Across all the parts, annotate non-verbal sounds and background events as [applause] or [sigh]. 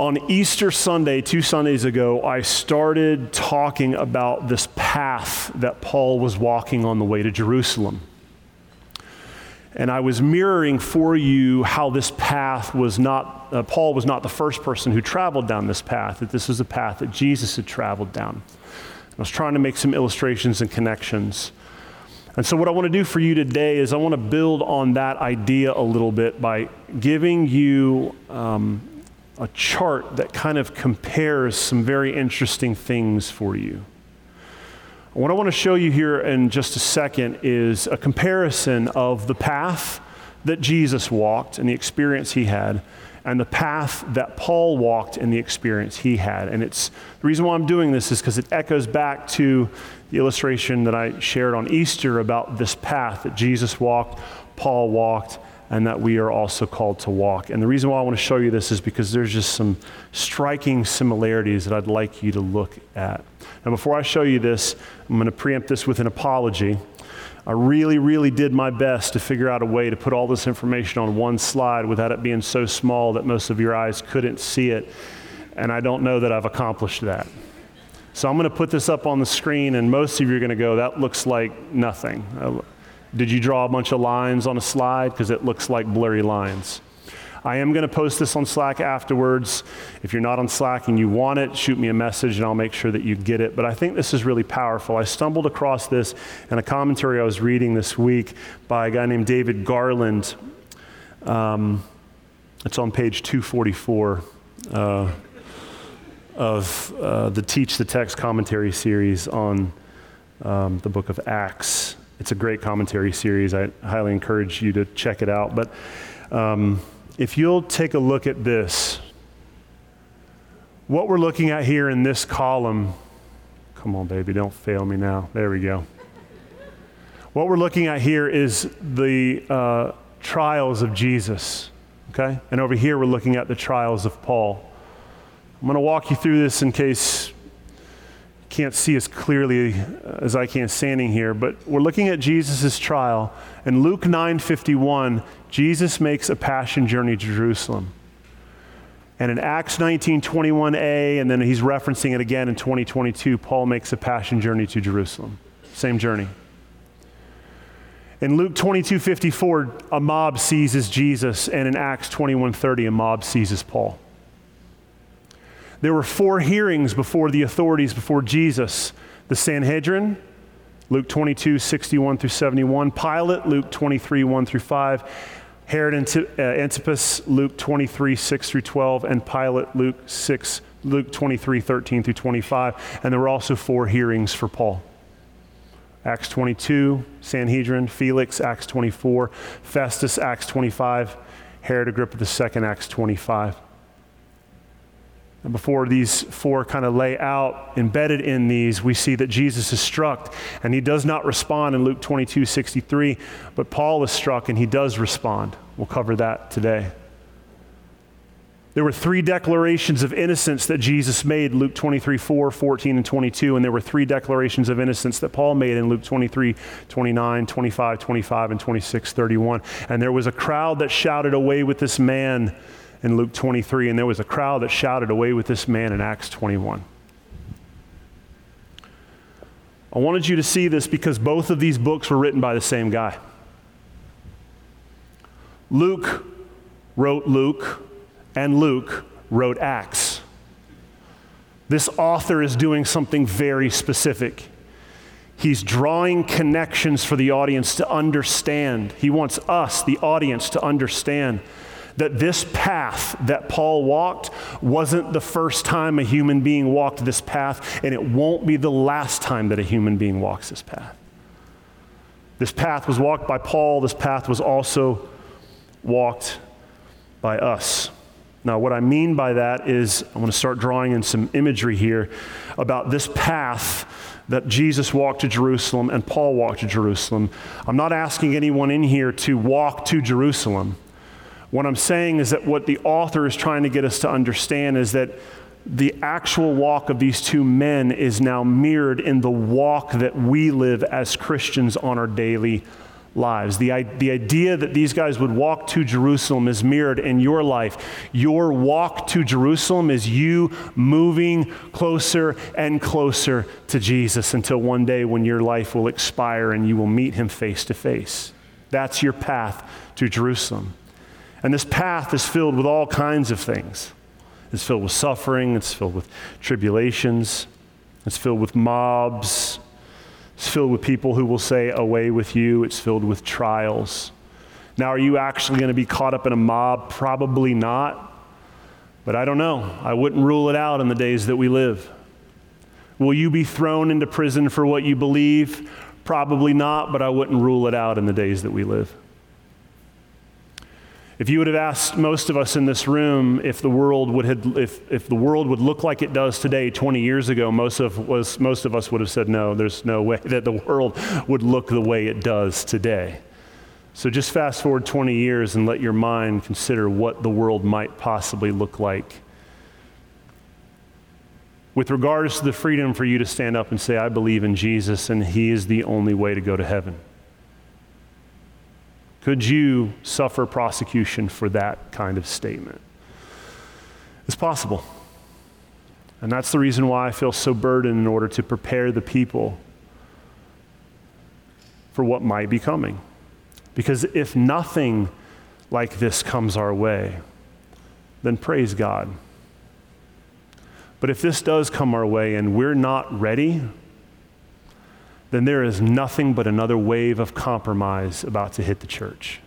on Easter Sunday, two Sundays ago, I started talking about this path that Paul was walking on the way to Jerusalem. And I was mirroring for you how this path was not, uh, Paul was not the first person who traveled down this path, that this was a path that Jesus had traveled down. I was trying to make some illustrations and connections. And so, what I want to do for you today is I want to build on that idea a little bit by giving you um, a chart that kind of compares some very interesting things for you. What I want to show you here in just a second is a comparison of the path that Jesus walked and the experience he had, and the path that Paul walked and the experience he had. And it's the reason why I'm doing this is because it echoes back to the illustration that I shared on Easter about this path that Jesus walked, Paul walked, and that we are also called to walk. And the reason why I want to show you this is because there's just some striking similarities that I'd like you to look at. Now, before I show you this, I'm going to preempt this with an apology. I really, really did my best to figure out a way to put all this information on one slide without it being so small that most of your eyes couldn't see it. And I don't know that I've accomplished that. So I'm going to put this up on the screen, and most of you are going to go, that looks like nothing. Did you draw a bunch of lines on a slide? Because it looks like blurry lines. I am going to post this on Slack afterwards. If you're not on Slack and you want it, shoot me a message and I'll make sure that you get it. But I think this is really powerful. I stumbled across this in a commentary I was reading this week by a guy named David Garland. Um, it's on page 244 uh, of uh, the Teach the Text commentary series on um, the book of Acts. It's a great commentary series. I highly encourage you to check it out. But um, if you'll take a look at this, what we're looking at here in this column, come on, baby, don't fail me now. There we go. What we're looking at here is the uh, trials of Jesus, okay? And over here, we're looking at the trials of Paul. I'm going to walk you through this in case can't see as clearly as I can standing here, but we're looking at Jesus' trial. In Luke 9:51, Jesus makes a passion journey to Jerusalem. And in Acts 19:21a, and then he's referencing it again in 2022, Paul makes a passion journey to Jerusalem. Same journey. In Luke 22:54, a mob seizes Jesus, and in Acts 21:30, a mob seizes Paul. There were four hearings before the authorities, before Jesus the Sanhedrin, Luke 22, 61 through 71, Pilate, Luke 23, 1 through 5, Herod uh, Antipas, Luke 23, 6 through 12, and Pilate, Luke 6, Luke 23, 13 through 25. And there were also four hearings for Paul. Acts 22, Sanhedrin, Felix, Acts 24, Festus, Acts 25, Herod Agrippa II, Acts 25. Before these four kind of lay out, embedded in these, we see that Jesus is struck and he does not respond in Luke 22 63, but Paul is struck and he does respond. We'll cover that today. There were three declarations of innocence that Jesus made Luke 23, 4, 14, and 22. And there were three declarations of innocence that Paul made in Luke 23, 29, 25, 25, and 26, 31. And there was a crowd that shouted, Away with this man in Luke 23, and there was a crowd that shouted, Away with this man in Acts 21. I wanted you to see this because both of these books were written by the same guy. Luke wrote Luke, and Luke wrote Acts. This author is doing something very specific. He's drawing connections for the audience to understand. He wants us, the audience, to understand that this path that Paul walked wasn't the first time a human being walked this path, and it won't be the last time that a human being walks this path. This path was walked by Paul, this path was also walked by us. Now, what I mean by that is I'm going to start drawing in some imagery here about this path that Jesus walked to Jerusalem and Paul walked to Jerusalem. I'm not asking anyone in here to walk to Jerusalem. What I'm saying is that what the author is trying to get us to understand is that the actual walk of these two men is now mirrored in the walk that we live as Christians on our daily lives. The, the idea that these guys would walk to Jerusalem is mirrored in your life. Your walk to Jerusalem is you moving closer and closer to Jesus until one day when your life will expire and you will meet him face to face. That's your path to Jerusalem. And this path is filled with all kinds of things. It's filled with suffering, it's filled with tribulations, it's filled with mobs, it's filled with people who will say, Away with you. It's filled with trials. Now, are you actually going to be caught up in a mob? Probably not. But I don't know. I wouldn't rule it out in the days that we live. Will you be thrown into prison for what you believe? Probably not, but I wouldn't rule it out in the days that we live. If you would have asked most of us in this room if the world would have, if, if the world would look like it does today 20 years ago, most of, was, most of us would have said no, there's no way [laughs] that the world would look the way it does today. So just fast forward 20 years and let your mind consider what the world might possibly look like. With regards to the freedom for you to stand up and say, I believe in Jesus and He is the only way to go to heaven. Could you suffer prosecution for that kind of statement? It's possible. And that's the reason why I feel so burdened in order to prepare the people for what might be coming. Because if nothing like this comes our way, then praise God. But if this does come our way and we're not ready, then there is nothing but another wave of compromise about to hit the church.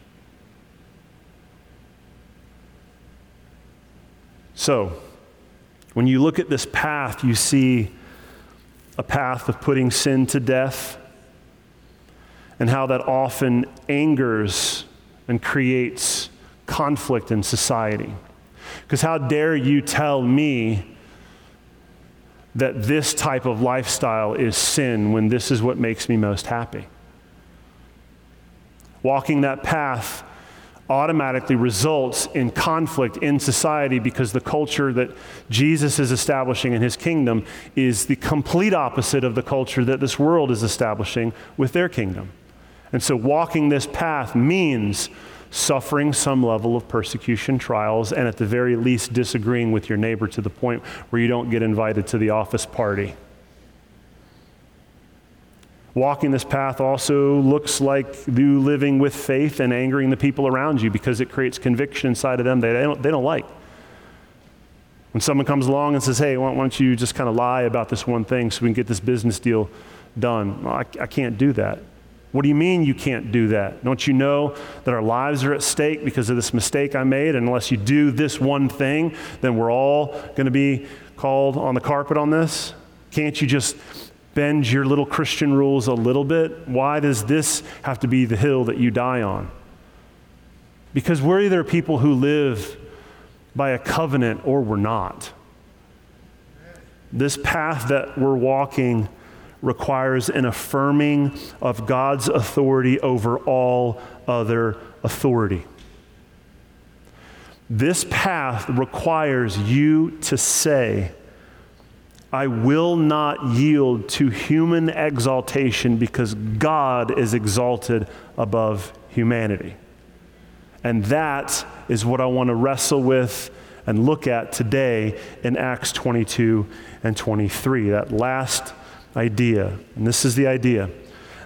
So, when you look at this path, you see a path of putting sin to death and how that often angers and creates conflict in society. Because how dare you tell me that this type of lifestyle is sin when this is what makes me most happy. Walking that path automatically results in conflict in society because the culture that Jesus is establishing in his kingdom is the complete opposite of the culture that this world is establishing with their kingdom. And so walking this path means suffering some level of persecution, trials, and at the very least disagreeing with your neighbor to the point where you don't get invited to the office party. Walking this path also looks like you living with faith and angering the people around you because it creates conviction inside of them that they don't, they don't like. When someone comes along and says, hey, why don't you just kind of lie about this one thing so we can get this business deal done? Well, I, I can't do that. What do you mean you can't do that? Don't you know that our lives are at stake because of this mistake I made? And unless you do this one thing, then we're all going to be called on the carpet on this? Can't you just bend your little Christian rules a little bit? Why does this have to be the hill that you die on? Because we're either people who live by a covenant or we're not. This path that we're walking requires an affirming of God's authority over all other authority. This path requires you to say, I will not yield to human exaltation because God is exalted above humanity. And that is what I want to wrestle with and look at today in Acts 22 and 23. That last idea, and this is the idea,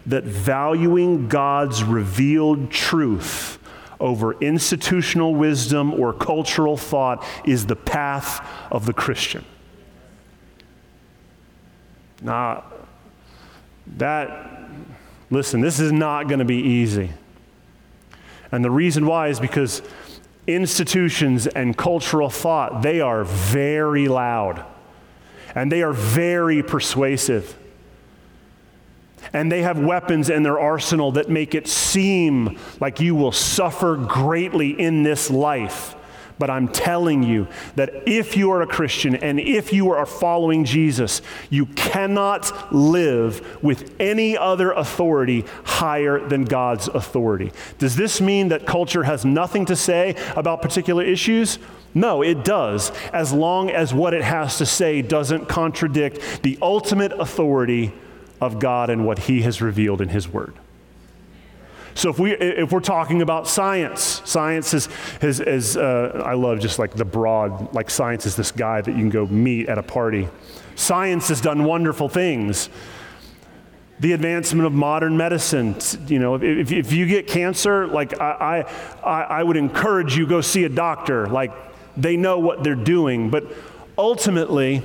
that valuing God's revealed truth over institutional wisdom or cultural thought is the path of the Christian. Now, that, listen, this is not going to be easy. And the reason why is because institutions and cultural thought, they are very loud and they are very persuasive. And they have weapons in their arsenal that make it seem like you will suffer greatly in this life But I'm telling you that if you are a Christian and if you are following Jesus, you cannot live with any other authority higher than God's authority. Does this mean that culture has nothing to say about particular issues? No, it does, as long as what it has to say doesn't contradict the ultimate authority of God and what He has revealed in His Word. So if we if we're talking about science, science is is, is uh, I love just like the broad like science is this guy that you can go meet at a party. Science has done wonderful things. The advancement of modern medicine, you know, if, if you get cancer, like I, I, I would encourage you go see a doctor. Like they know what they're doing, but ultimately,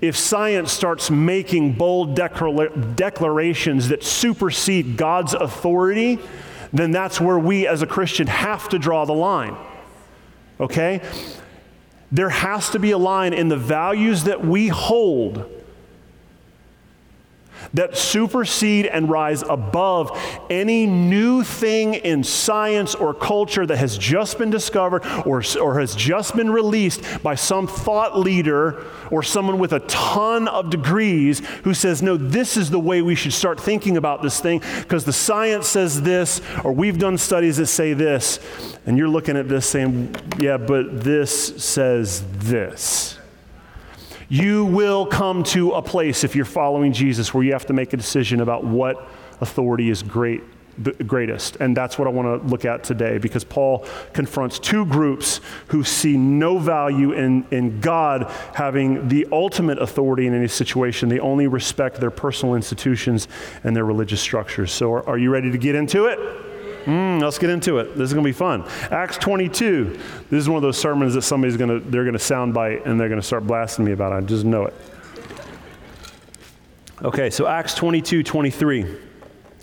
if science starts making bold declarations that supersede God's authority, then that's where we as a Christian have to draw the line. Okay? There has to be a line in the values that we hold that supersede and rise above any new thing in science or culture that has just been discovered or, or has just been released by some thought leader or someone with a ton of degrees who says, no, this is the way we should start thinking about this thing because the science says this, or we've done studies that say this. And you're looking at this saying, yeah, but this says this. You will come to a place, if you're following Jesus, where you have to make a decision about what authority is great, the greatest. And that's what I want to look at today because Paul confronts two groups who see no value in, in God having the ultimate authority in any situation. They only respect their personal institutions and their religious structures. So, are, are you ready to get into it? Mm, let's get into it. This is going to be fun. Acts 22. This is one of those sermons that somebody's going to, they're going to soundbite and they're going to start blasting me about. It. I just know it. Okay, so Acts 22, 23.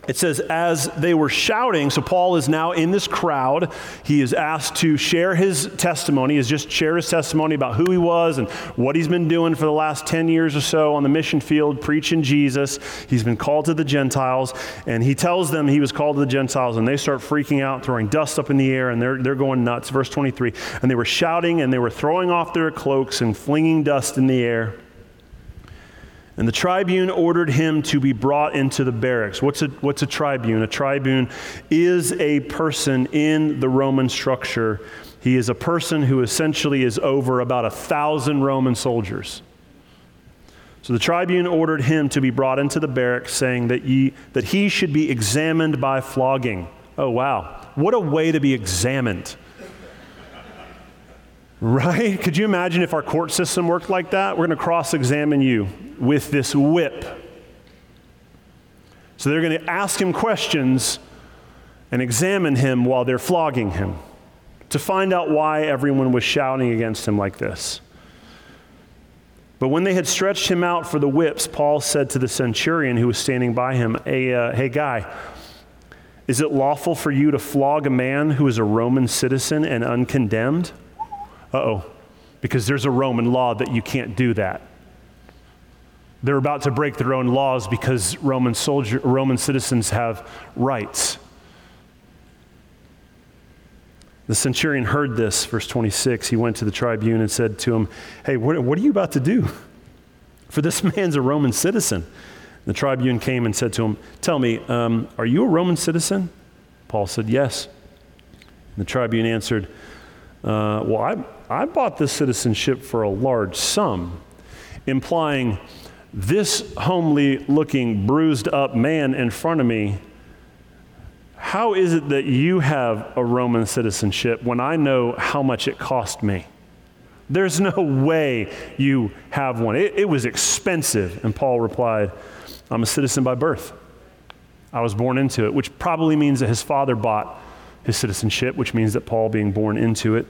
It says, as they were shouting, so Paul is now in this crowd. He is asked to share his testimony, is just share his testimony about who he was and what he's been doing for the last 10 years or so on the mission field, preaching Jesus. He's been called to the Gentiles, and he tells them he was called to the Gentiles, and they start freaking out, throwing dust up in the air, and they're, they're going nuts. Verse 23 And they were shouting, and they were throwing off their cloaks and flinging dust in the air. And the tribune ordered him to be brought into the barracks. What's a, what's a tribune? A tribune is a person in the Roman structure. He is a person who essentially is over about a thousand Roman soldiers. So the tribune ordered him to be brought into the barracks, saying that, ye, that he should be examined by flogging. Oh, wow. What a way to be examined. Right? Could you imagine if our court system worked like that? We're going to cross examine you with this whip. So they're going to ask him questions and examine him while they're flogging him to find out why everyone was shouting against him like this. But when they had stretched him out for the whips, Paul said to the centurion who was standing by him, Hey, uh, hey guy, is it lawful for you to flog a man who is a Roman citizen and uncondemned? Uh oh, because there's a Roman law that you can't do that. They're about to break their own laws because Roman, soldier, Roman citizens have rights. The centurion heard this, verse 26. He went to the tribune and said to him, Hey, what, what are you about to do? [laughs] For this man's a Roman citizen. The tribune came and said to him, Tell me, um, are you a Roman citizen? Paul said, Yes. And the tribune answered, uh, Well, I, I bought this citizenship for a large sum, implying this homely looking, bruised up man in front of me. How is it that you have a Roman citizenship when I know how much it cost me? There's no way you have one. It, it was expensive. And Paul replied, I'm a citizen by birth. I was born into it, which probably means that his father bought his citizenship, which means that Paul, being born into it,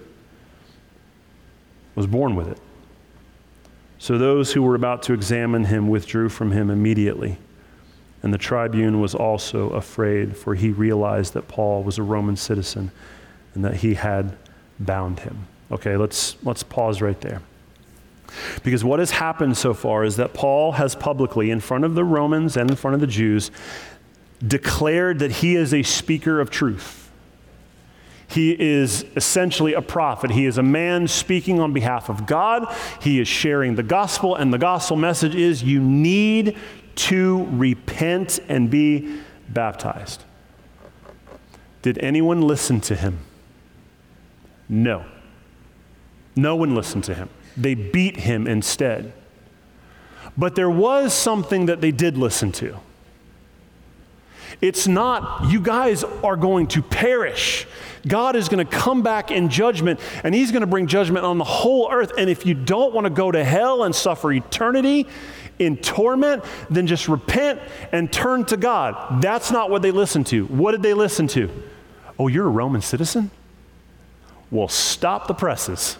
was born with it. So those who were about to examine him withdrew from him immediately. And the tribune was also afraid, for he realized that Paul was a Roman citizen and that he had bound him. Okay, let's, let's pause right there. Because what has happened so far is that Paul has publicly, in front of the Romans and in front of the Jews, declared that he is a speaker of truth He is essentially a prophet. He is a man speaking on behalf of God. He is sharing the gospel, and the gospel message is you need to repent and be baptized. Did anyone listen to him? No. No one listened to him. They beat him instead. But there was something that they did listen to. It's not, you guys are going to perish. God is going to come back in judgment, and He's going to bring judgment on the whole earth. And if you don't want to go to hell and suffer eternity in torment, then just repent and turn to God. That's not what they listened to. What did they listen to? Oh, you're a Roman citizen? Well, stop the presses.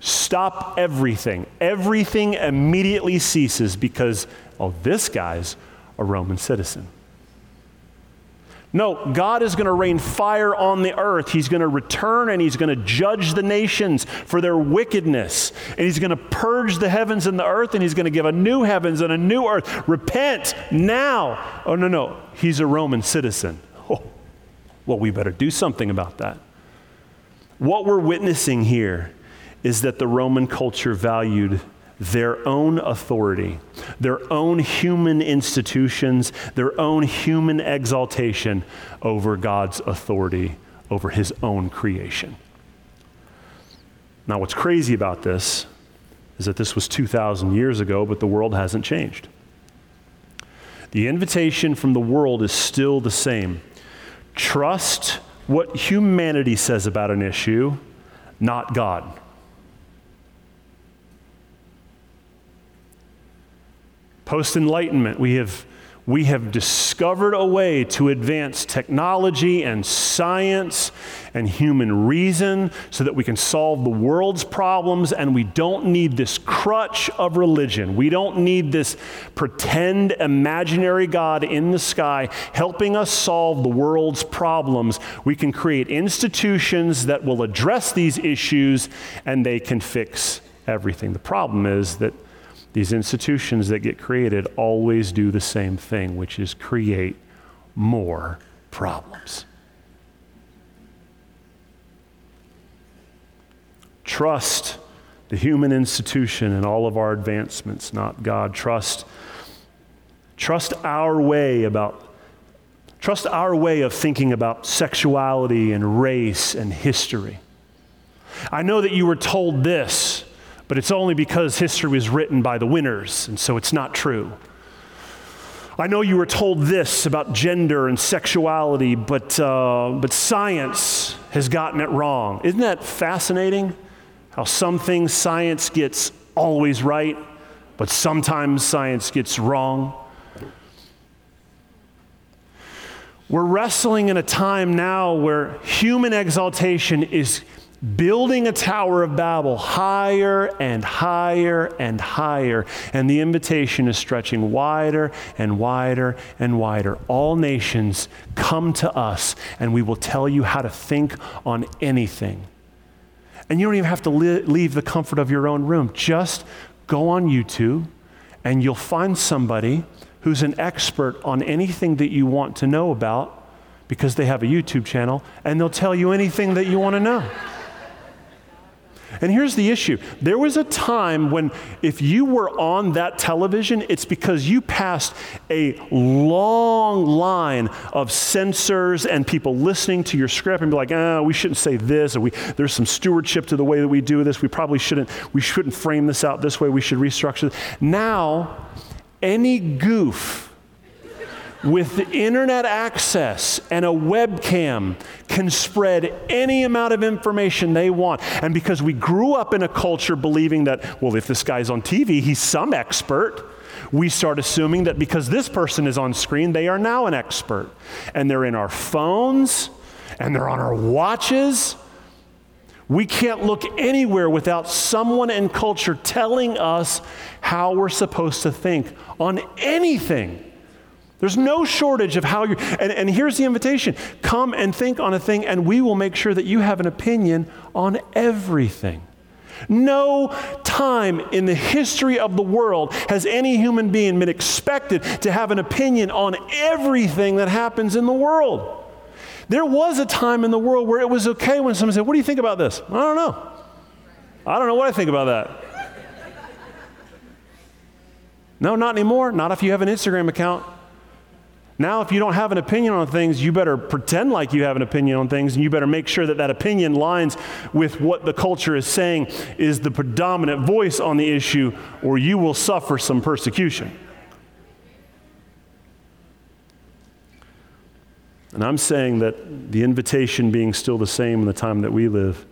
Stop everything. Everything immediately ceases because, oh, this guy's a Roman citizen. No, God is going to rain fire on the earth. He's going to return and he's going to judge the nations for their wickedness. And he's going to purge the heavens and the earth and he's going to give a new heavens and a new earth. Repent now. Oh, no, no. He's a Roman citizen. Oh, well, we better do something about that. What we're witnessing here is that the Roman culture valued their own authority, their own human institutions, their own human exaltation over God's authority over his own creation. Now, what's crazy about this is that this was 2,000 years ago, but the world hasn't changed. The invitation from the world is still the same trust what humanity says about an issue, not God. Post Enlightenment, we have, we have discovered a way to advance technology and science and human reason so that we can solve the world's problems, and we don't need this crutch of religion. We don't need this pretend imaginary God in the sky helping us solve the world's problems. We can create institutions that will address these issues and they can fix everything. The problem is that these institutions that get created always do the same thing, which is create more problems. Trust the human institution and all of our advancements, not God. Trust, trust our way about trust our way of thinking about sexuality and race and history. I know that you were told this but it's only because history was written by the winners, and so it's not true. I know you were told this about gender and sexuality, but, uh, but science has gotten it wrong. Isn't that fascinating? How some things science gets always right, but sometimes science gets wrong. We're wrestling in a time now where human exaltation is building a Tower of Babel higher and higher and higher. And the invitation is stretching wider and wider and wider. All nations come to us, and we will tell you how to think on anything. And you don't even have to li- leave the comfort of your own room. Just go on YouTube, and you'll find somebody who's an expert on anything that you want to know about because they have a YouTube channel, and they'll tell you anything that you want to know. And here's the issue there was a time when, if you were on that television, it's because you passed a long line of censors and people listening to your script and be like, ah, oh, we shouldn't say this, or we, there's some stewardship to the way that we do this. We probably shouldn't, we shouldn't frame this out this way. We should restructure. Now, any goof with internet access and a webcam can spread any amount of information they want. And because we grew up in a culture believing that, well, if this guy's on TV, he's some expert, we start assuming that because this person is on screen, they are now an expert. And they're in our phones and they're on our watches. We can't look anywhere without someone in culture telling us how we're supposed to think on anything. There's no shortage of how you're. And, and here's the invitation come and think on a thing, and we will make sure that you have an opinion on everything. No time in the history of the world has any human being been expected to have an opinion on everything that happens in the world. There was a time in the world where it was okay when someone said, What do you think about this? I don't know. I don't know what I think about that. No, not anymore. Not if you have an Instagram account. Now, if you don't have an opinion on things, you better pretend like you have an opinion on things, and you better make sure that that opinion lines with what the culture is saying is the predominant voice on the issue, or you will suffer some persecution. And I'm saying that the invitation being still the same in the time that we live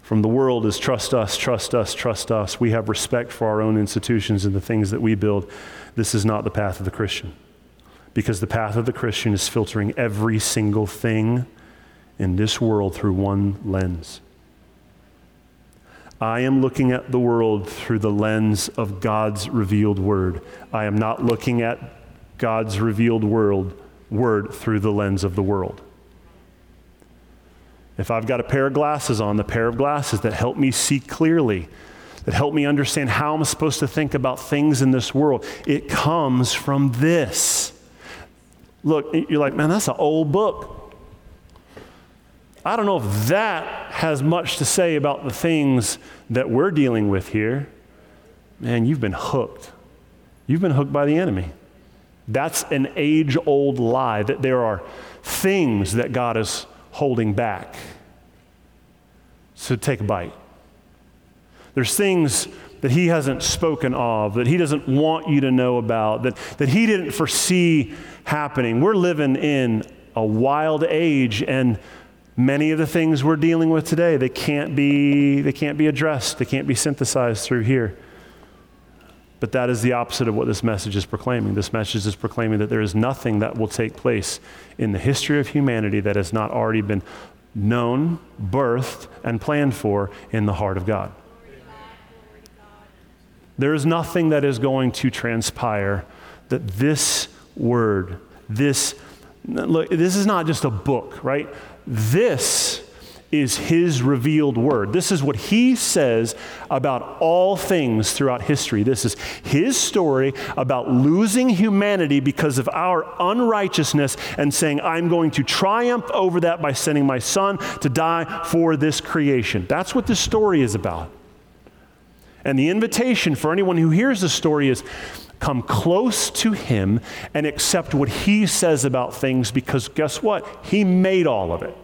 from the world is trust us, trust us, trust us. We have respect for our own institutions and the things that we build. This is not the path of the Christian because the path of the Christian is filtering every single thing in this world through one lens. I am looking at the world through the lens of God's revealed word. I am not looking at God's revealed world, word through the lens of the world. If I've got a pair of glasses on, the pair of glasses that help me see clearly, that help me understand how I'm supposed to think about things in this world, it comes from this. Look, you're like, man, that's an old book. I don't know if that has much to say about the things that we're dealing with here. Man, you've been hooked. You've been hooked by the enemy. That's an age old lie that there are things that God is holding back. So take a bite. There's things that he hasn't spoken of, that he doesn't want you to know about, that, that he didn't foresee happening. We're living in a wild age, and many of the things we're dealing with today, they can't be, they can't be addressed, they can't be synthesized through here. But that is the opposite of what this message is proclaiming. This message is proclaiming that there is nothing that will take place in the history of humanity that has not already been known, birthed, and planned for in the heart of God. There is nothing that is going to transpire that this word, this, look, this is not just a book, right? This is his revealed word. This is what he says about all things throughout history. This is his story about losing humanity because of our unrighteousness and saying, I'm going to triumph over that by sending my son to die for this creation. That's what this story is about. And the invitation for anyone who hears the story is come close to him and accept what he says about things because guess what? He made all of it.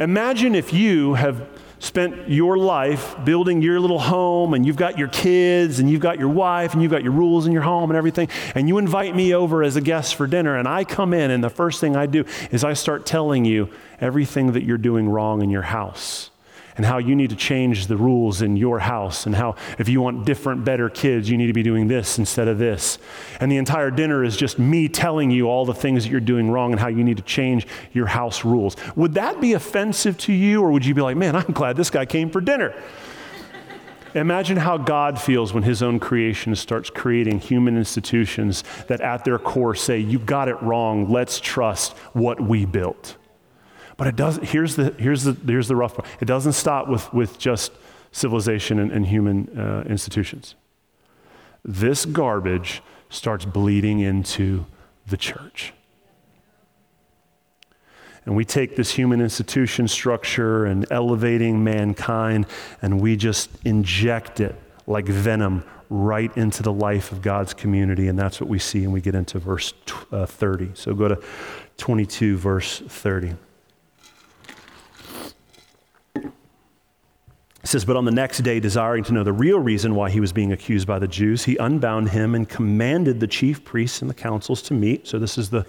Imagine if you have spent your life building your little home and you've got your kids and you've got your wife and you've got your rules in your home and everything and you invite me over as a guest for dinner and I come in and the first thing I do is I start telling you everything that you're doing wrong in your house and how you need to change the rules in your house, and how if you want different, better kids, you need to be doing this instead of this. And the entire dinner is just me telling you all the things that you're doing wrong and how you need to change your house rules. Would that be offensive to you, or would you be like, man, I'm glad this guy came for dinner? Imagine how God feels when his own creation starts creating human institutions that at their core say, You got it wrong, let's trust what we built. But it doesn't, here's the, here's the, here's the rough part. It doesn't stop with, with just civilization and, and human uh, institutions. This garbage starts bleeding into the church. And we take this human institution structure and elevating mankind, and we just inject it like venom right into the life of God's community. And that's what we see, and we get into verse uh, 30. So go to 22, verse 30. It says, But on the next day, desiring to know the real reason why he was being accused by the Jews, he unbound him and commanded the chief priests and the councils to meet. So this is the,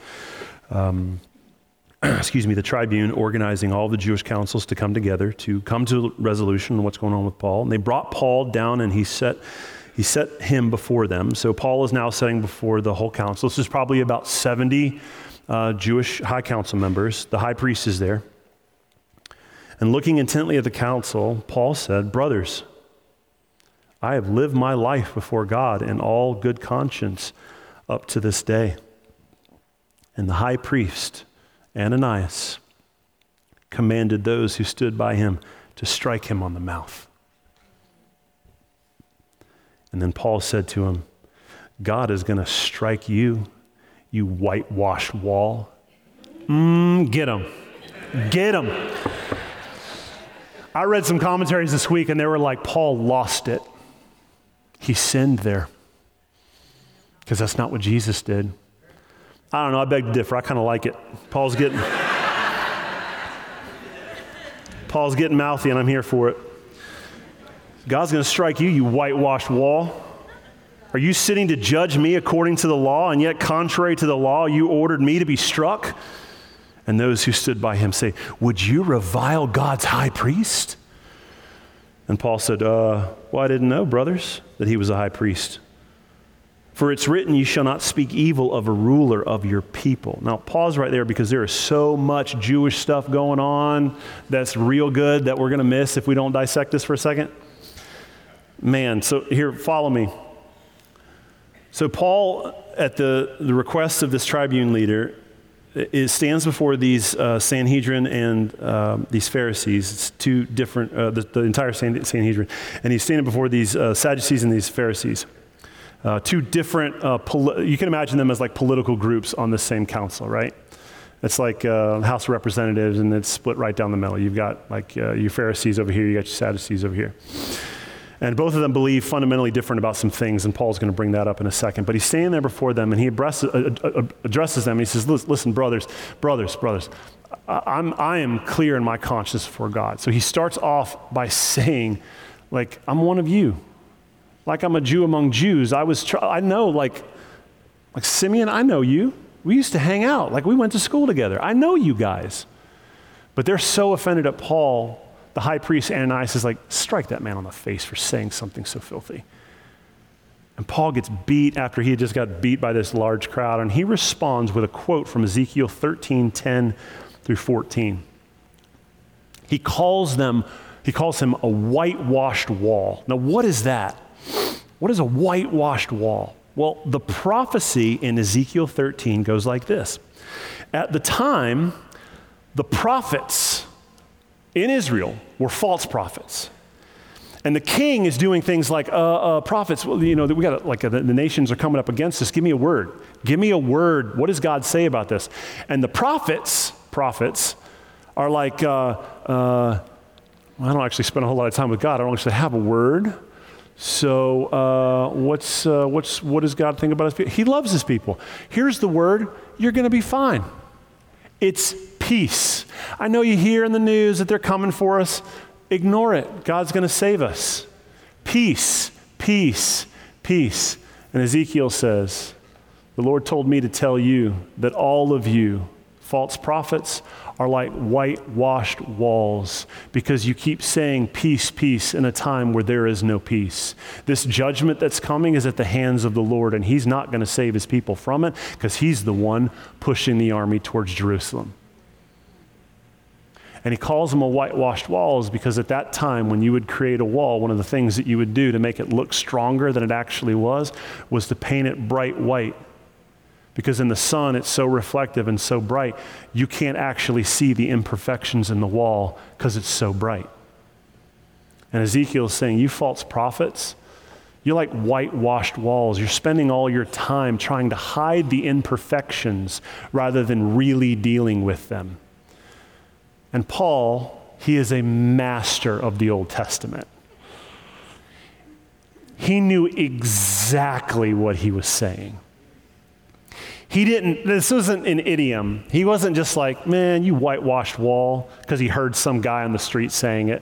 um, [clears throat] excuse me, the tribune organizing all the Jewish councils to come together to come to a resolution on what's going on with Paul. And they brought Paul down and he set, he set him before them. So Paul is now setting before the whole council. This is probably about 70 uh, Jewish high council members. The high priest is there. And looking intently at the council, Paul said, Brothers, I have lived my life before God in all good conscience up to this day. And the high priest, Ananias, commanded those who stood by him to strike him on the mouth. And then Paul said to him, God is going to strike you, you whitewashed wall. Mm, get him. Get him. I read some commentaries this week and they were like, Paul lost it. He sinned there. Because that's not what Jesus did. I don't know, I beg to differ. I kind of like it. Paul's getting Paul's getting mouthy and I'm here for it. God's going to strike you, you whitewashed wall. Are you sitting to judge me according to the law, and yet, contrary to the law, you ordered me to be struck? And those who stood by him say, Would you revile God's high priest? And Paul said, uh, Well, I didn't know, brothers, that he was a high priest. For it's written, You shall not speak evil of a ruler of your people. Now, pause right there because there is so much Jewish stuff going on that's real good that we're going to miss if we don't dissect this for a second. Man, so here, follow me. So, Paul, at the, the request of this tribune leader, is, stands before these uh, Sanhedrin and uh, these Pharisees. It's two different, uh, the, the, entire Sanhedrin. And he's standing before these uh, Sadducees and these Pharisees. Uh, two different, uh, poli- you can imagine them as like political groups on the same council, right? It's like House of Representatives, and it's split right down the middle. You've got like your Pharisees over here, you got your Sadducees over here. And both of them believe fundamentally different about some things, and Paul's going to bring that up in a second. But he's standing there before them, and he addresses, them. He says, Listen, brothers, brothers, brothers, I'm, I am clear in my conscience before God. So he starts off by saying, like, I'm one of you. Like I'm a Jew among Jews. I was, try- I know, like, like Simeon, I know you. We used to hang out. Like we went to school together. I know you guys. But they're so offended at Paul the high priest Ananias is like, strike that man on the face for saying something so filthy. And Paul gets beat after he had just got beat by this large crowd, and he responds with a quote from Ezekiel 13 10 through 14. He calls them, he calls him a whitewashed wall. Now, what is that? What is a whitewashed wall? Well, the prophecy in Ezekiel 13 goes like this At the time, the prophets in Israel were false prophets. And the king is doing things like, uh, uh, prophets, well, you know, we got like uh, the, the nations are coming up against us. Give me a word. Give me a word. What does God say about this? And the prophets, prophets, are like, uh, uh, I don't actually spend a whole lot of time with God. I don't actually have a word. So, uh, what's, uh, what's, what does God think about us? He loves his people. Here's the word you're going to be fine. It's peace. I know you hear in the news that they're coming for us. Ignore it. God's going to save us. Peace, peace, peace. And Ezekiel says, The Lord told me to tell you that all of you, false prophets, are like whitewashed walls because you keep saying peace, peace in a time where there is no peace. This judgment that's coming is at the hands of the Lord, and He's not going to save His people from it because He's the one pushing the army towards Jerusalem. And he calls them a whitewashed walls because at that time, when you would create a wall, one of the things that you would do to make it look stronger than it actually was was to paint it bright white. Because in the sun, it's so reflective and so bright, you can't actually see the imperfections in the wall because it's so bright. And Ezekiel is saying, You false prophets, you're like whitewashed walls. You're spending all your time trying to hide the imperfections rather than really dealing with them. And Paul, he is a master of the Old Testament. He knew exactly what he was saying. He didn't, this wasn't an idiom. He wasn't just like, man, you whitewashed wall, because he heard some guy on the street saying it.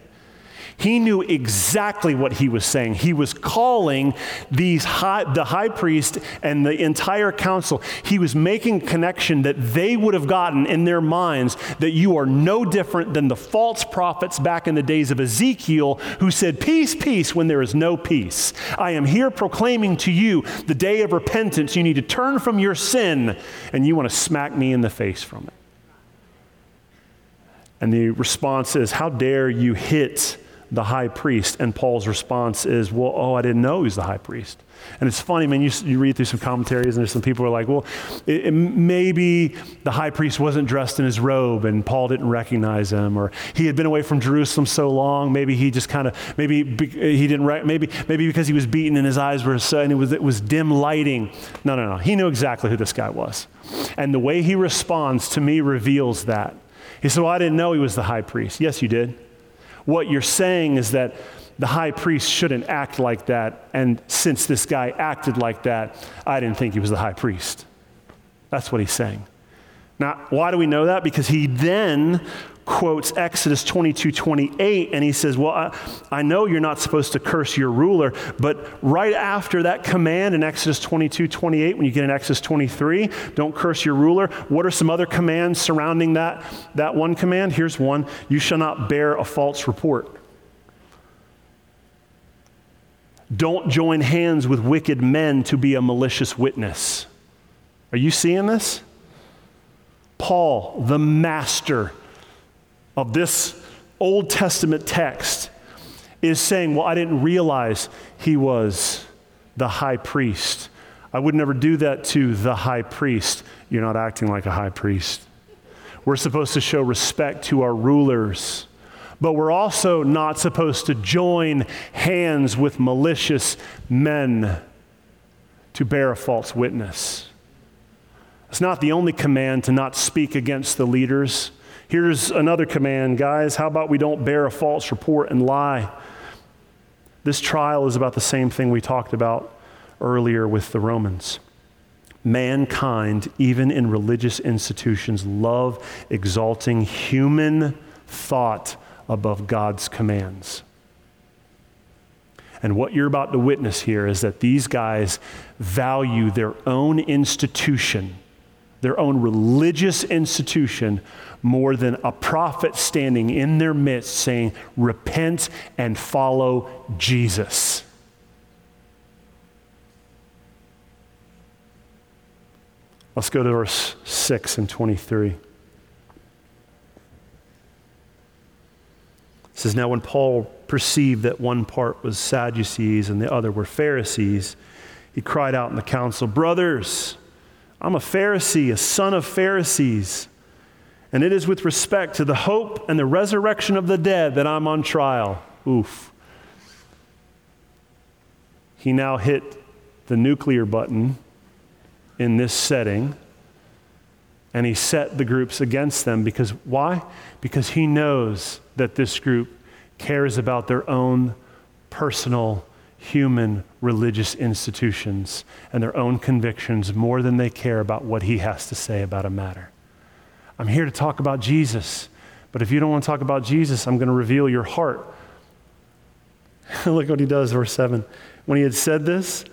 He knew exactly what he was saying. He was calling these high, the high priest and the entire council. He was making connection that they would have gotten in their minds that you are no different than the false prophets back in the days of Ezekiel who said, Peace, peace, when there is no peace. I am here proclaiming to you the day of repentance. You need to turn from your sin, and you want to smack me in the face from it. And the response is, How dare you hit the high priest. And Paul's response is, well, oh, I didn't know he was the high priest. And it's funny, man, you, you read through some commentaries and there's some people who are like, well, it, it, maybe the high priest wasn't dressed in his robe and Paul didn't recognize him, or he had been away from Jerusalem so long, maybe he just kind of, maybe he didn't, re- maybe, maybe because he was beaten and his eyes were so, and it was, it was dim lighting. No, no, no. He knew exactly who this guy was. And the way he responds to me reveals that. He said, Well, I didn't know he was the high priest. Yes, you did. What you're saying is that the high priest shouldn't act like that. And since this guy acted like that, I didn't think he was the high priest. That's what he's saying. Now, why do we know that? Because he then quotes Exodus 22 28, and he says, Well, I, I, know you're not supposed to curse your ruler, but right after that command in Exodus 22 28, when you get in Exodus 23, don't curse your ruler, what are some other commands surrounding that, that one command? Here's one you shall not bear a false report. Don't join hands with wicked men to be a malicious witness. Are you seeing this? Paul, the master of this Old Testament text, is saying, Well, I didn't realize he was the high priest. I would never do that to the high priest. You're not acting like a high priest. We're supposed to show respect to our rulers, but we're also not supposed to join hands with malicious men to bear a false witness. It's not the only command to not speak against the leaders. Here's another command, guys. How about we don't bear a false report and lie? This trial is about the same thing we talked about earlier with the Romans. Mankind, even in religious institutions, love exalting human thought above God's commands. And what you're about to witness here is that these guys value their own institution their own religious institution more than a prophet standing in their midst saying, Repent and follow Jesus. Let's go to verse 6 and 23. It says, Now when Paul perceived that one part was Sadducees and the other were Pharisees, he cried out in the council, Brothers, I'm a Pharisee, a son of Pharisees. And it is with respect to the hope and the resurrection of the dead that I'm on trial. Oof. He now hit the nuclear button in this setting and he set the groups against them because why? Because he knows that this group cares about their own personal human religious institutions and their own convictions more than they care about what he has to say about a matter. I'm here to talk about Jesus, but if you don't want to talk about Jesus, I'm going to reveal your heart. [laughs] Look what he does, verse 7. When he had said this,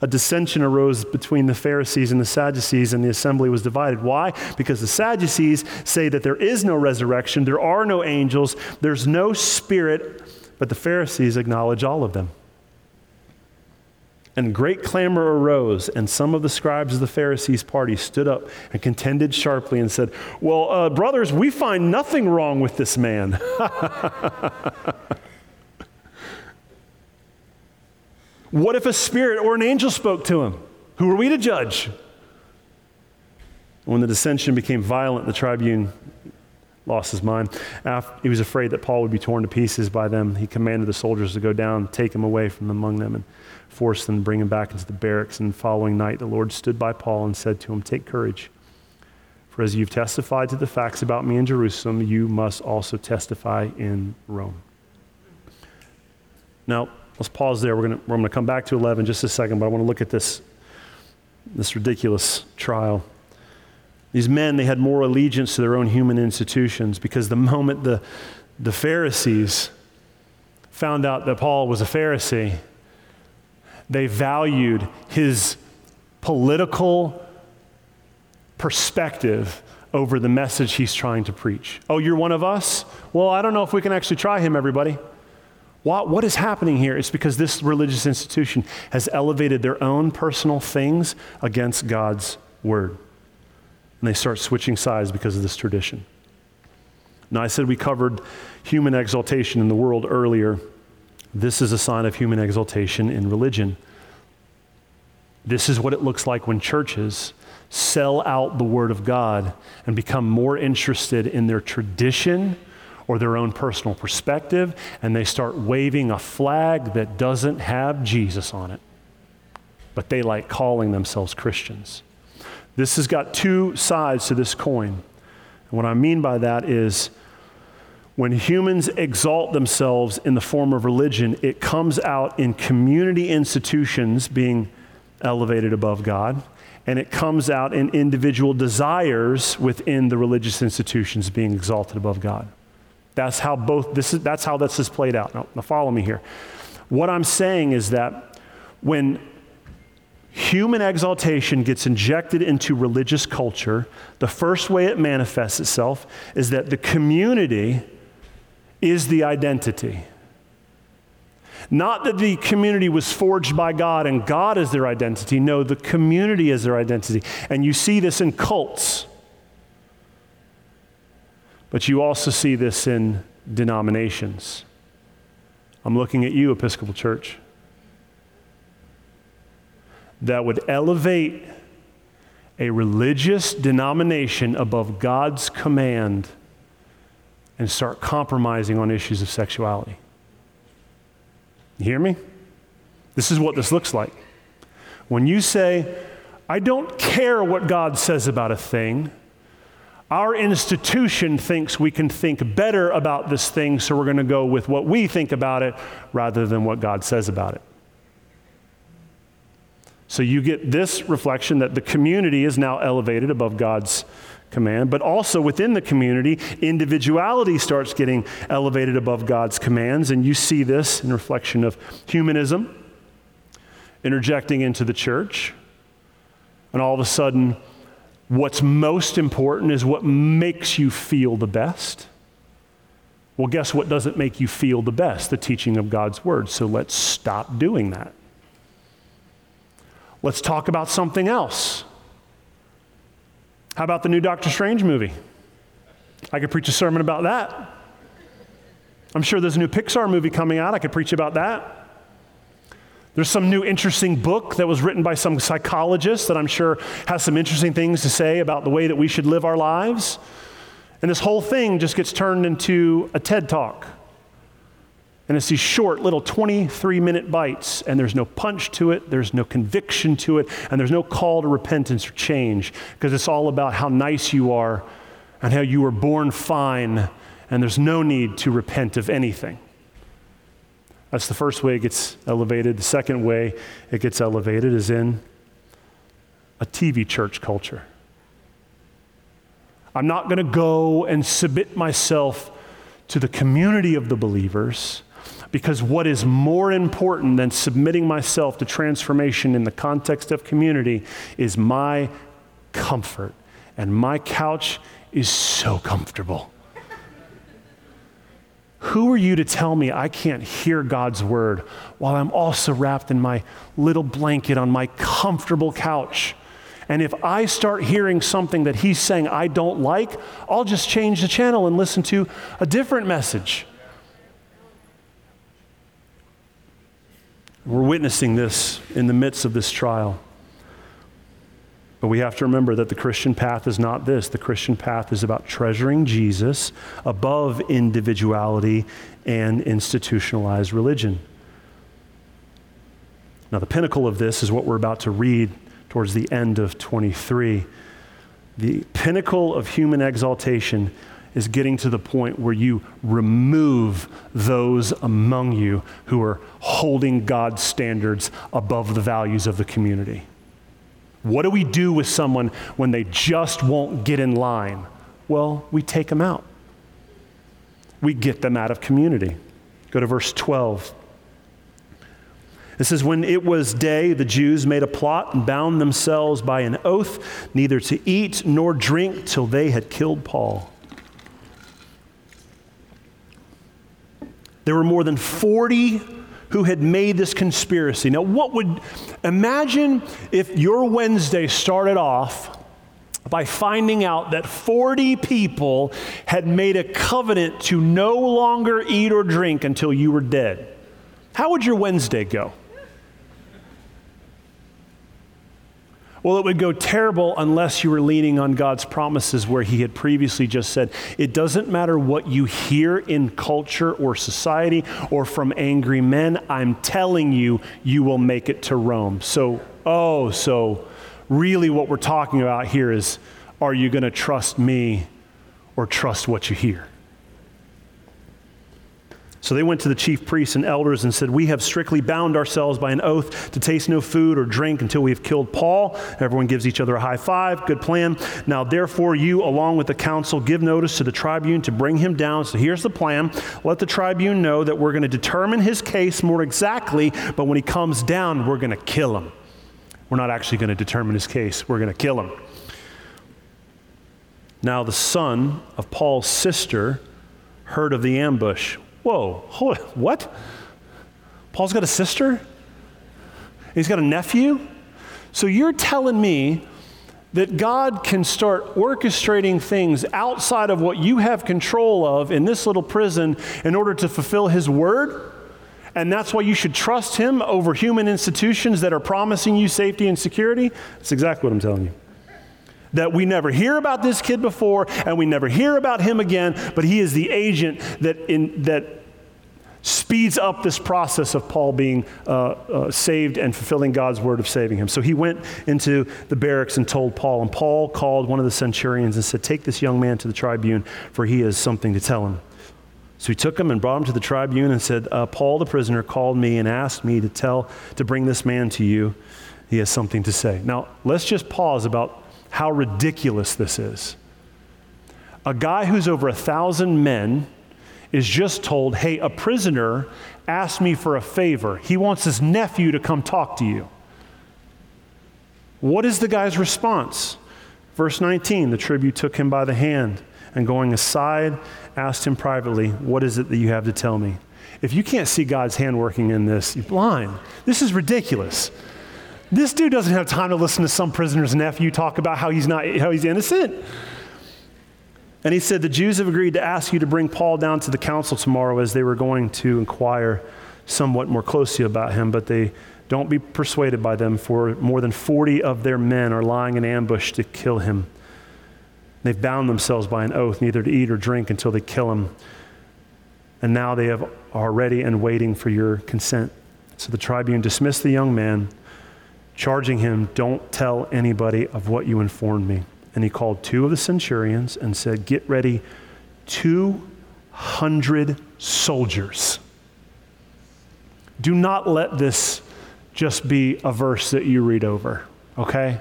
a dissension arose between the Pharisees and the Sadducees, and the assembly was divided. Why? Because the Sadducees say that there is no resurrection, there are no angels, there's no spirit, but the Pharisees acknowledge all of them. And great clamor arose, and some of the scribes of the Pharisees' party stood up and contended sharply and said, Well, uh, brothers, we find nothing wrong with this man. [laughs] what if a spirit or an angel spoke to him? Who are we to judge? When the dissension became violent, the tribune lost his mind. After, he was afraid that Paul would be torn to pieces by them. He commanded the soldiers to go down, take him away from among them, and force them, to bring him back into the barracks. And the following night, the Lord stood by Paul and said to him, Take courage. For as you've testified to the facts about me in Jerusalem, you must also testify in Rome. Now, let's pause there. We're going we're to come back to 11 just a second, but I want to look at this, this ridiculous trial. These men, they had more allegiance to their own human institutions because the moment the, the Pharisees found out that Paul was a Pharisee, they valued his political perspective over the message he's trying to preach. Oh, you're one of us? Well, I don't know if we can actually try him, everybody. What, what is happening here? It's because this religious institution has elevated their own personal things against God's word and they start switching sides because of this tradition. Now, I said we covered human exaltation in the world earlier. This is a sign of human exaltation in religion. This is what it looks like when churches sell out the Word of God and become more interested in their tradition or their own personal perspective, and they start waving a flag that doesn't have Jesus on it. But they like calling themselves Christians. This has got two sides to this coin. And what I mean by that is when humans exalt themselves in the form of religion, it comes out in community institutions being elevated above God, and it comes out in individual desires within the religious institutions being exalted above God. That's how both this is that's how this is played out. Now, now follow me here. What I'm saying is that when human exaltation gets injected into religious culture, the first way it manifests itself is that the community is the identity. Not that the community was forged by God and God is their identity. No, the community is their identity. And you see this in cults. But you also see this in denominations. I'm looking at you, Episcopal Church, that would elevate a religious denomination above God's command and start compromising on issues of sexuality. You hear me? This is what this looks like. When you say, I don't care what God says about a thing, our institution thinks we can think better about this thing, so we're going to go with what we think about it rather than what God says about it. So you get this reflection that the community is now elevated above God's command, but also within the community, individuality starts getting elevated above God's commands. And you see this in reflection of humanism interjecting into the church. And all of a sudden, what's most important is what makes you feel the best. Well, guess what doesn't make you feel the best? The teaching of God's word. So let's stop doing that. Let's talk about something else. How about the new Doctor Strange movie? I could preach a sermon about that. I'm sure there's a new Pixar movie coming out. I could preach about that. There's some new interesting book that was written by some psychologist that I'm sure has some interesting things to say about the way that we should live our lives. And this whole thing just gets turned into a TED talk. And it's these short little 23 minute bites, and there's no punch to it, there's no conviction to it, and there's no call to repentance or change because it's all about how nice you are and how you were born fine, and there's no need to repent of anything. That's the first way it gets elevated. The second way it gets elevated is in a TV church culture. I'm not going to go and submit myself to the community of the believers. Because what is more important than submitting myself to transformation in the context of community is my comfort. And my couch is so comfortable. Who are you to tell me I can't hear God's word while I'm also wrapped in my little blanket on my comfortable couch? And if I start hearing something that he's saying I don't like, I'll just change the channel and listen to a different message. We're witnessing this in the midst of this trial. But we have to remember that the Christian path is not this. The Christian path is about treasuring Jesus above individuality and institutionalized religion. Now, the pinnacle of this is what we're about to read towards the end of 23. The pinnacle of human exaltation is getting to the point where you remove those among you who are holding God's standards above the values of the community. What do we do with someone when they just won't get in line? Well, we take them out. We get them out of community. Go to verse 12. It says, When it was day, the Jews made a plot and bound themselves by an oath neither to eat nor drink till they had killed Paul. There were more than 40 who had made this conspiracy. Now, what would, imagine if your Wednesday started off by finding out that 40 people had made a covenant to no longer eat or drink until you were dead. How would your Wednesday go? Well, it would go terrible unless you were leaning on God's promises, where He had previously just said, It doesn't matter what you hear in culture or society or from angry men, I'm telling you, you will make it to Rome. So, oh, so really what we're talking about here is are you going to trust me or trust what you hear? So they went to the chief priests and elders and said, We have strictly bound ourselves by an oath to taste no food or drink until we have killed Paul. Everyone gives each other a high five. Good plan. Now, therefore, you, along with the council, give notice to the tribune to bring him down. So here's the plan let the tribune know that we're going to determine his case more exactly, but when he comes down, we're going to kill him. We're not actually going to determine his case, we're going to kill him. Now, the son of Paul's sister heard of the ambush. Whoa, hold what? Paul's got a sister? He's got a nephew? So you're telling me that God can start orchestrating things outside of what you have control of in this little prison in order to fulfill His word? And that's why you should trust Him over human institutions that are promising you safety and security? That's exactly what I'm telling you that we never hear about this kid before and we never hear about him again, but he is the agent that, in, that speeds up this process of Paul being uh, uh, saved and fulfilling God's word of saving him. So he went into the barracks and told Paul, and Paul called one of the centurions and said, Take this young man to the tribune, for he has something to tell him. So he took him and brought him to the tribune and said, uh, Paul the prisoner called me and asked me to tell, to bring this man to you. He has something to say. Now, let's just pause about how ridiculous this is. A guy who's over a thousand men is just told, hey, a prisoner asked me for a favor. He wants his nephew to come talk to you. What is the guy's response? Verse 19 the tribune took him by the hand and going aside, asked him privately, What is it that you have to tell me? If you can't see God's hand working in this, you're blind. This is ridiculous. This dude doesn't have time to listen to some prisoner's nephew talk about how he's not how he's innocent. And he said, The Jews have agreed to ask you to bring Paul down to the council tomorrow as they were going to inquire somewhat more closely about him, but they don't be persuaded by them, for more than 40 of their men are lying in ambush to kill him. They've bound themselves by an oath neither to eat or drink until they kill him. And now they have, are ready and waiting for your consent. So the tribune dismissed the young man charging him, Don't tell anybody of what you informed me. And he called two of the centurions and said, Get ready 200 soldiers. Do not let this just be a verse that you read over, okay?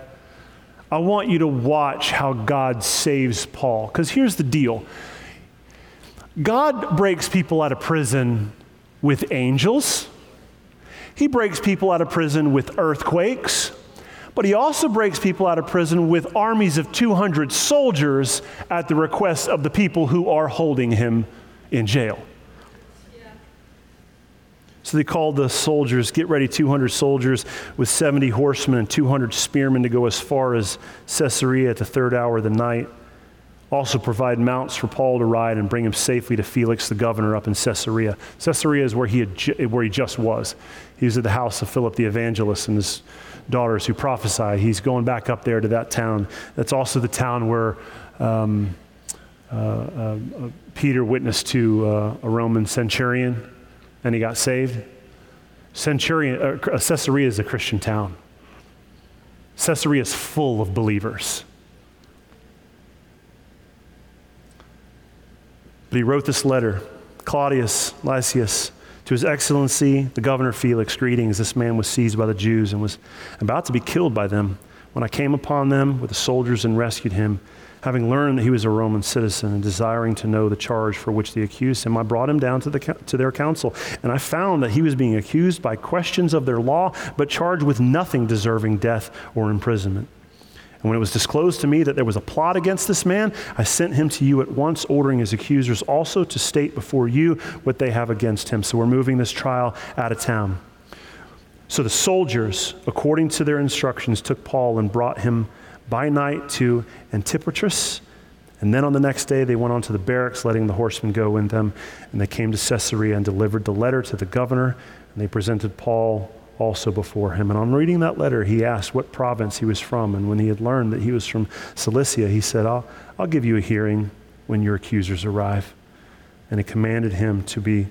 I want you to watch how God saves Paul. Because here's the deal God breaks people out of prison with angels. He breaks people out of prison with earthquakes, but he also breaks people out of prison with armies of 200 soldiers at the request of the people who are holding him in jail. So they called the soldiers, get ready 200 soldiers with 70 horsemen and 200 spearmen to go as far as Caesarea at the third hour of the night also provide mounts for Paul to ride and bring him safely to Felix the governor up in Caesarea. Caesarea is where he, had where he just was. He was at the house of Philip the evangelist and his daughters who prophesy. He's going back up there to that town. That's also the town where um, uh, uh, Peter witnessed to uh, a Roman centurion and he got saved. Centurion, uh, Caesarea is a Christian town. Caesarea is full of believers. But he wrote this letter Claudius Lysias, to His Excellency, the Governor Felix, greetings. This man was seized by the Jews and was about to be killed by them. When I came upon them with the soldiers and rescued him, having learned that he was a Roman citizen and desiring to know the charge for which they accused him, I brought him down to, the, to their council. And I found that he was being accused by questions of their law, but charged with nothing deserving death or imprisonment. And when it was disclosed to me that there was a plot against this man, I sent him to you at once, ordering his accusers also to state before you what they have against him. So we're moving this trial out of town. So the soldiers, according to their instructions, took Paul and brought him by night to Antipatris. And then on the next day, they went on to the barracks, letting the horsemen go with them. And they came to Caesarea and delivered the letter to the governor. And they presented Paul also before him. And on reading that letter, he asked what province he was from. And when he had learned that he was from Cilicia, he said, I'll, I'll give you a hearing when your accusers arrive. And he commanded him to be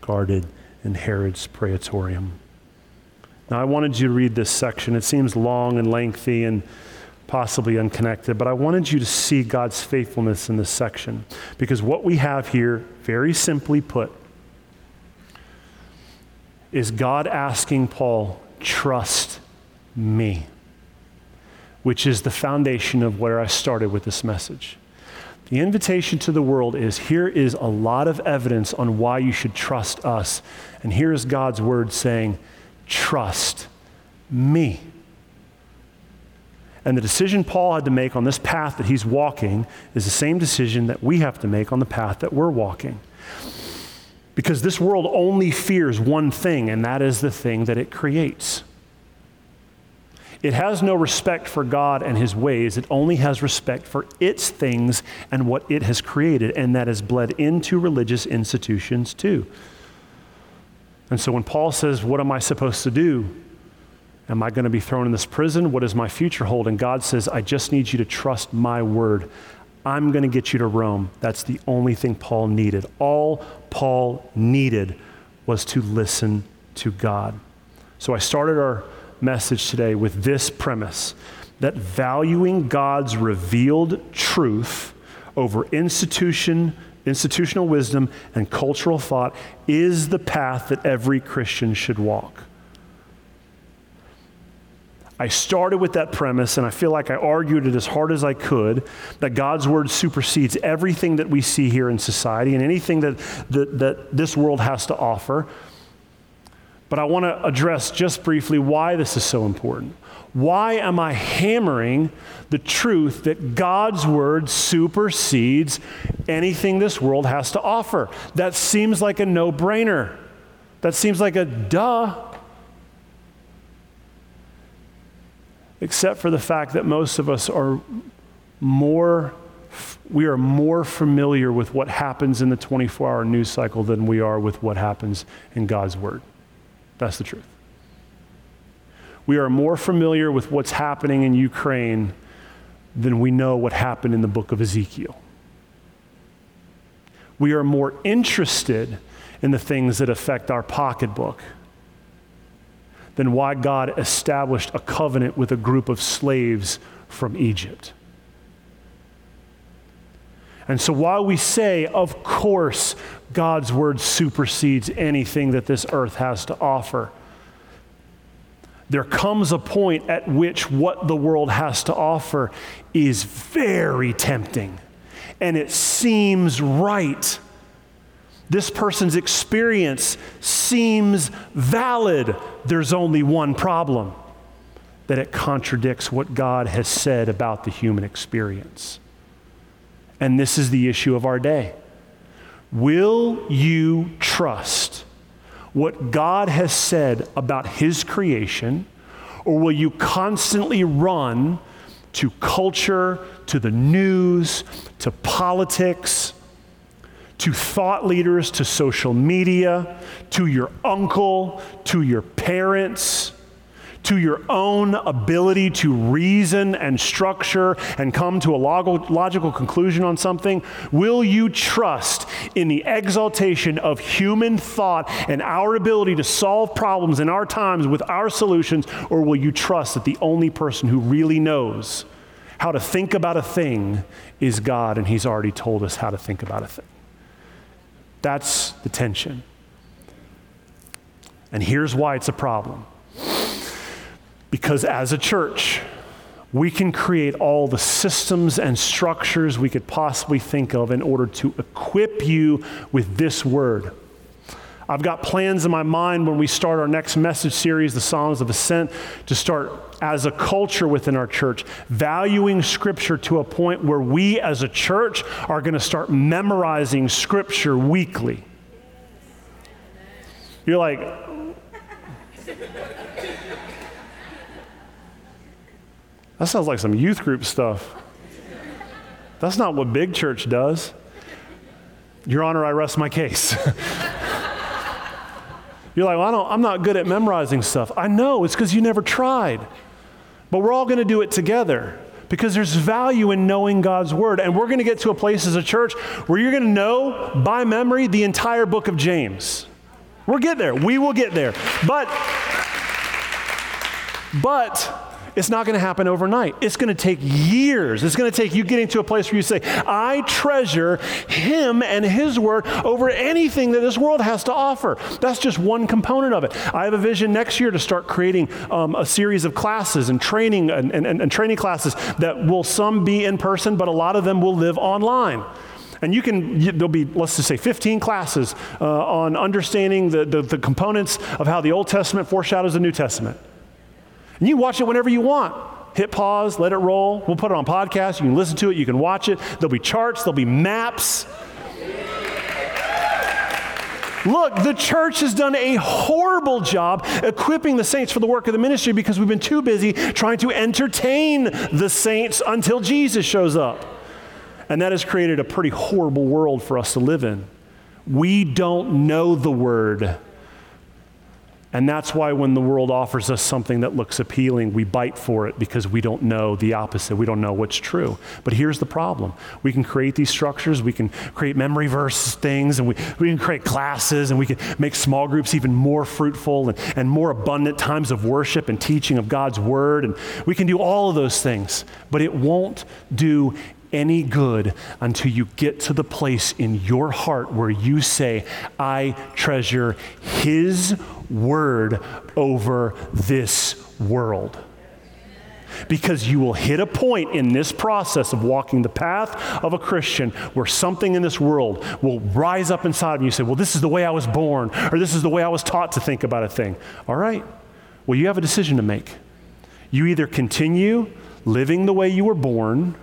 guarded in Herod's praetorium. Now, I wanted you to read this section. It seems long and lengthy and possibly unconnected, but I wanted you to see God's faithfulness in this section. Because what we have here, very simply put, is God asking Paul, trust me, which is the foundation of where I started with this message. The invitation to the world is here is a lot of evidence on why you should trust us. And here is God's word saying, trust me. And the decision Paul had to make on this path that he's walking is the same decision that we have to make on the path that we're walking. Because this world only fears one thing, and that is the thing that it creates. It has no respect for God and his ways. It only has respect for its things and what it has created, and that has bled into religious institutions too. And so when Paul says, What am I supposed to do? Am I going to be thrown in this prison? What does my future hold? And God says, I just need you to trust my word. I'm going to get you to Rome. That's the only thing Paul needed. All Paul needed was to listen to God. So I started our message today with this premise that valuing God's revealed truth over institution, institutional wisdom and cultural thought is the path that every Christian should walk. I started with that premise, and I feel like I argued it as hard as I could that God's word supersedes everything that we see here in society and anything that, that, that this world has to offer. But I want to address just briefly why this is so important. Why am I hammering the truth that God's word supersedes anything this world has to offer? That seems like a no brainer. That seems like a duh. Except for the fact that most of us are more we are more familiar with what happens in the 24 hour news cycle than we are with what happens in God's Word. That's the truth. We are more familiar with what's happening in Ukraine than we know what happened in the book of Ezekiel. We are more interested in the things that affect our pocketbook than why God established a covenant with a group of slaves from Egypt. And so while we say, of course, God's word supersedes anything that this earth has to offer, there comes a point at which what the world has to offer is very tempting and it seems right. This person's experience seems valid. There's only one problem that it contradicts what God has said about the human experience. And this is the issue of our day. Will you trust what God has said about His creation, or will you constantly run to culture, to the news, to politics, to thought leaders, to social media, to your uncle, to your parents? to your own ability to reason and structure and come to a log- logical conclusion on something? Will you trust in the exaltation of human thought and our ability to solve problems in our times with our solutions? Or will you trust that the only person who really knows how to think about a thing is God and He's already told us how to think about a thing? That's the tension. And here's why it's a problem. Because as a church, we can create all the systems and structures we could possibly think of in order to equip you with this word. I've got plans in my mind when we start our next message series, the Psalms of Ascent, to start as a culture within our church, valuing Scripture to a point where we as a church are going to start memorizing Scripture weekly. You're like, That sounds like some youth group stuff. That's not what big church does. Your Honor, I rest my case. [laughs] You're like, well, I am not good at memorizing stuff. I know, it's because you never tried. But we're all going to do it together because there's value in knowing God's word. And we're going to get to a place as a church where you're going to know by memory the entire book of James. We'll get there. We will get there. But But it's not going to happen overnight. It's going to take years. It's going to take you getting to a place where you say, I treasure Him and His Word over anything that this world has to offer. That's just one component of it. I have a vision next year to start creating um, a series of classes and training and, and, and training classes that will some be in person, but a lot of them will live online. And you can, there'll be, let's just say, 15 classes uh, on understanding the, the, the components of how the Old Testament foreshadows the New Testament. And you watch it whenever you want. Hit pause, let it roll. We'll put it on podcast. You can listen to it, you can watch it. There'll be charts, there'll be maps. Look, the church has done a horrible job equipping the saints for the work of the ministry because we've been too busy trying to entertain the saints until Jesus shows up. And that has created a pretty horrible world for us to live in. We don't know the word. And that's why when the world offers us something that looks appealing, we bite for it because we don't know the opposite. We don't know what's true. But here's the problem we can create these structures, we can create memory verse things, and we, we can create classes, and we can make small groups even more fruitful and, and more abundant times of worship and teaching of God's word. And we can do all of those things, but it won't do any good until you get to the place in your heart where you say, I treasure His word over this world. Because you will hit a point in this process of walking the path of a Christian where something in this world will rise up inside of you and say, Well, this is the way I was born, or this is the way I was taught to think about a thing. All right. Well, you have a decision to make. You either continue living the way you were born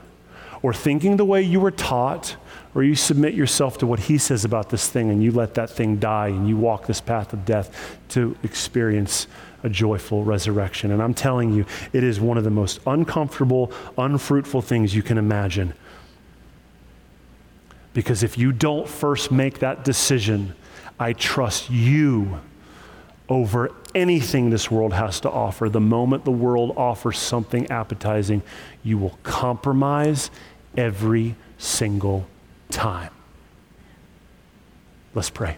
or thinking the way you were taught, or you submit yourself to what he says about this thing and you let that thing die and you walk this path of death to experience a joyful resurrection. And I'm telling you, it is one of the most uncomfortable, unfruitful things you can imagine. Because if you don't first make that decision, I trust you over anything this world has to offer. The moment the world offers something appetizing, you will compromise every single time. Let's pray.